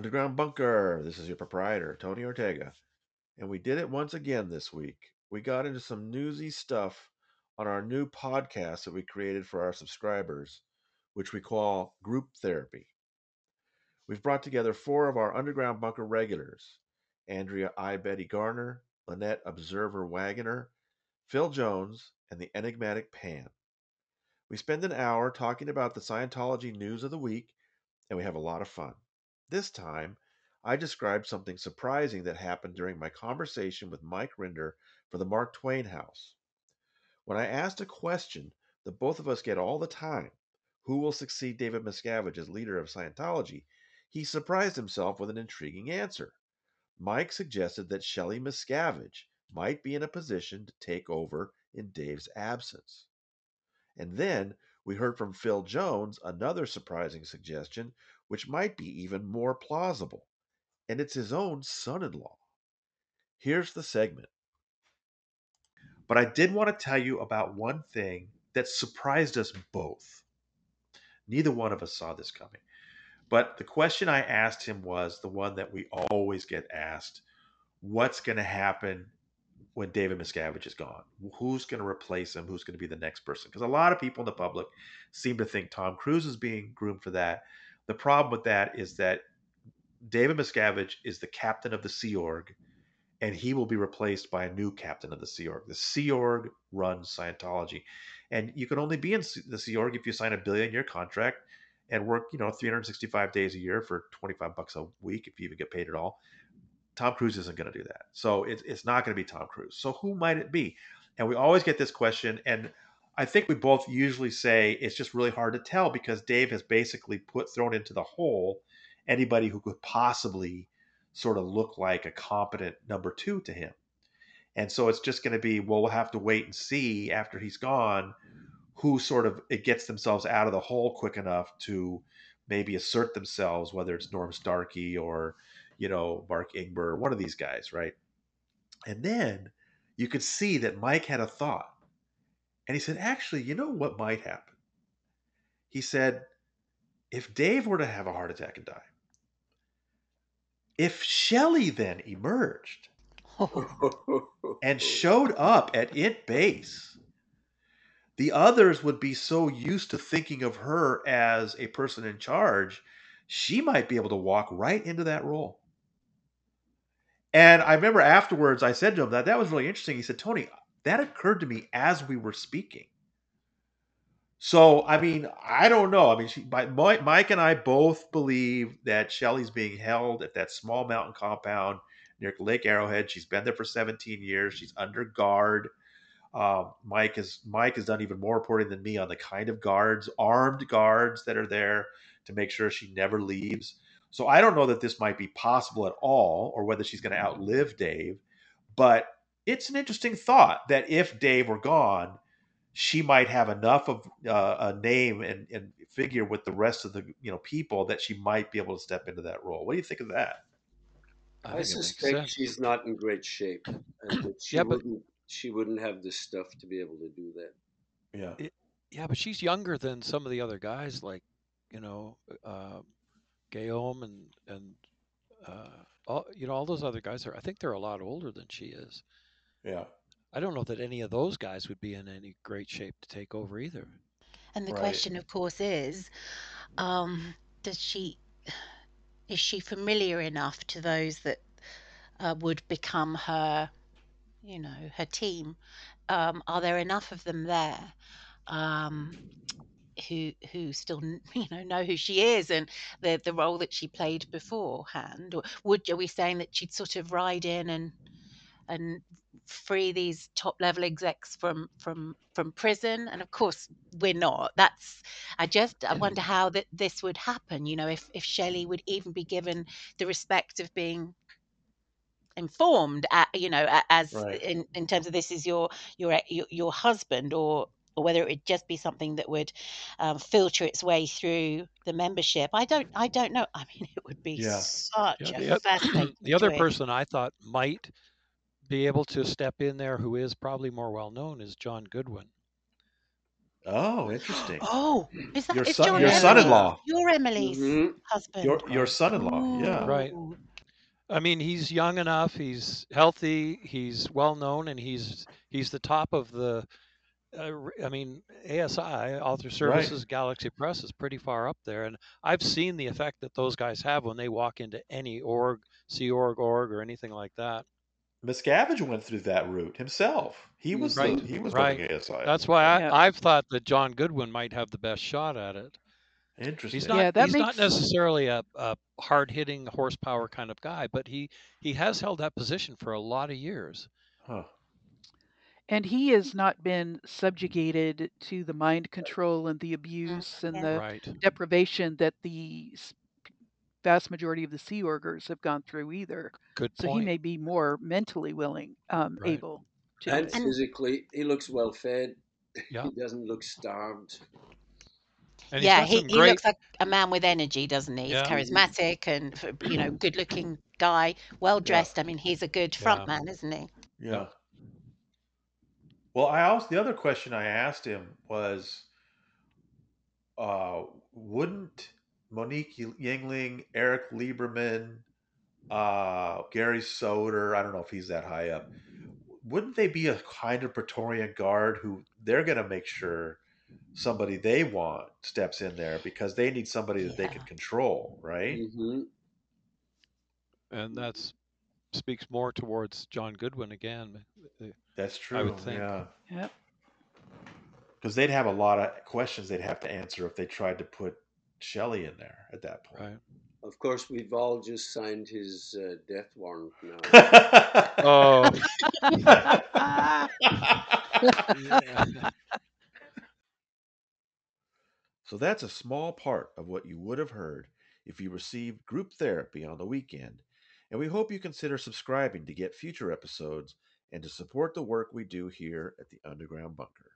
Underground Bunker. This is your proprietor, Tony Ortega. And we did it once again this week. We got into some newsy stuff on our new podcast that we created for our subscribers, which we call Group Therapy. We've brought together four of our Underground Bunker regulars Andrea I. Betty Garner, Lynette Observer Waggoner, Phil Jones, and the enigmatic Pan. We spend an hour talking about the Scientology news of the week, and we have a lot of fun. This time, I described something surprising that happened during my conversation with Mike Rinder for the Mark Twain House. When I asked a question that both of us get all the time who will succeed David Miscavige as leader of Scientology? he surprised himself with an intriguing answer. Mike suggested that Shelly Miscavige might be in a position to take over in Dave's absence. And then we heard from Phil Jones another surprising suggestion, which might be even more plausible. And it's his own son in law. Here's the segment. But I did want to tell you about one thing that surprised us both. Neither one of us saw this coming. But the question I asked him was the one that we always get asked what's going to happen when David Miscavige is gone? Who's going to replace him? Who's going to be the next person? Because a lot of people in the public seem to think Tom Cruise is being groomed for that. The problem with that is that David Miscavige is the captain of the Sea Org, and he will be replaced by a new captain of the Sea Org. The Sea Org runs Scientology, and you can only be in the Sea Org if you sign a billion-year contract and work, you know, 365 days a year for 25 bucks a week if you even get paid at all. Tom Cruise isn't going to do that. So it's, it's not going to be Tom Cruise. So who might it be? And we always get this question. And I think we both usually say it's just really hard to tell because Dave has basically put thrown into the hole anybody who could possibly sort of look like a competent number two to him. And so it's just going to be, well, we'll have to wait and see after he's gone who sort of it gets themselves out of the hole quick enough to maybe assert themselves, whether it's Norm Starkey or you know, Mark Ingber, one of these guys, right? And then you could see that Mike had a thought. And he said, actually, you know what might happen? He said, if Dave were to have a heart attack and die, if Shelly then emerged and showed up at Int base, the others would be so used to thinking of her as a person in charge, she might be able to walk right into that role. And I remember afterwards, I said to him that that was really interesting. He said, Tony, that occurred to me as we were speaking. So, I mean, I don't know. I mean, she, Mike and I both believe that Shelly's being held at that small mountain compound near Lake Arrowhead. She's been there for 17 years. She's under guard. Um, Mike has Mike has done even more reporting than me on the kind of guards, armed guards that are there to make sure she never leaves. So I don't know that this might be possible at all or whether she's going to outlive Dave, but it's an interesting thought that if Dave were gone, she might have enough of uh, a name and, and, figure with the rest of the you know people that she might be able to step into that role. What do you think of that? I, I suspect she's not in great shape, and that she yeah, wouldn't but, she wouldn't have the stuff to be able to do that. Yeah, it, yeah, but she's younger than some of the other guys, like you know, uh, Guillaume and and uh, all you know all those other guys are. I think they're a lot older than she is. Yeah. I don't know that any of those guys would be in any great shape to take over either. And the right. question, of course, is, um, does she is she familiar enough to those that uh, would become her, you know, her team? Um, are there enough of them there? Um, who who still you know know who she is and the the role that she played beforehand or would are we saying that she'd sort of ride in and and free these top level execs from from from prison? And of course we're not. That's i just i wonder how that this would happen you know if if shelly would even be given the respect of being informed at, you know as right. in, in terms of this is your your your, your husband or or whether it would just be something that would um, filter its way through the membership. I don't, I don't know. I mean, it would be yeah. such yeah, a the, fascinating. The other person I thought might be able to step in there, who is probably more well known, is John Goodwin. Oh, interesting. Oh, is that Your is son, John your son-in-law? Your Emily's Mhm. husband. Your your son-in-law. Yeah. Right. I mean, he's young enough. He's healthy. He's well known, and he's he's the top of the. Uh, r- I mean, ASI Author Services Galaxy Press is pretty far up there, and I've seen the effect that those guys have when they walk into any org, Sea Org, org, or anything like that. Miscavige went through that route himself. He was Right, the, he was right. running ASI. That's why I, Yeah. I've thought that John Goodwin might have the best shot at it. interesting. He's not. Yeah, that he's not necessarily a, a hard-hitting horsepower kind of guy, but he he has held that position for a lot of years. Huh. And he has not been subjugated to the mind control and the abuse and the Right. deprivation that the vast majority of the Sea Orgers have gone through either. Good So point. he may be more mentally willing, um, Right. able to. And do it. And- physically, he looks well fed. Yeah. He doesn't look starved. And yeah, he, some he great. looks like a man with energy, doesn't he? He's Yeah. charismatic and you know, good-looking guy, well dressed. I mean, he's a good front Yeah. man, isn't he? Yeah. Well, I also the other question I asked him was, uh, wouldn't Monique Yingling, Eric Lieberman, uh, Gary Soter, I don't know if he's that high up, wouldn't they be a kind of Praetorian guard who they're going to make sure somebody they want steps in there because they need somebody that they can control, right? hmm and that's speaks more towards John Goodwin again. Uh, That's true. I would think. Yeah. Yep. Because they'd have a lot of questions they'd have to answer if they tried to put Shelly in there at that point. Right. Of course, we've all just signed his uh, death warrant now. Oh. so that's a small part of what you would have heard if you received group therapy on the weekend, and we hope you consider subscribing to get future episodes and to support the work we do here at the Underground Bunker.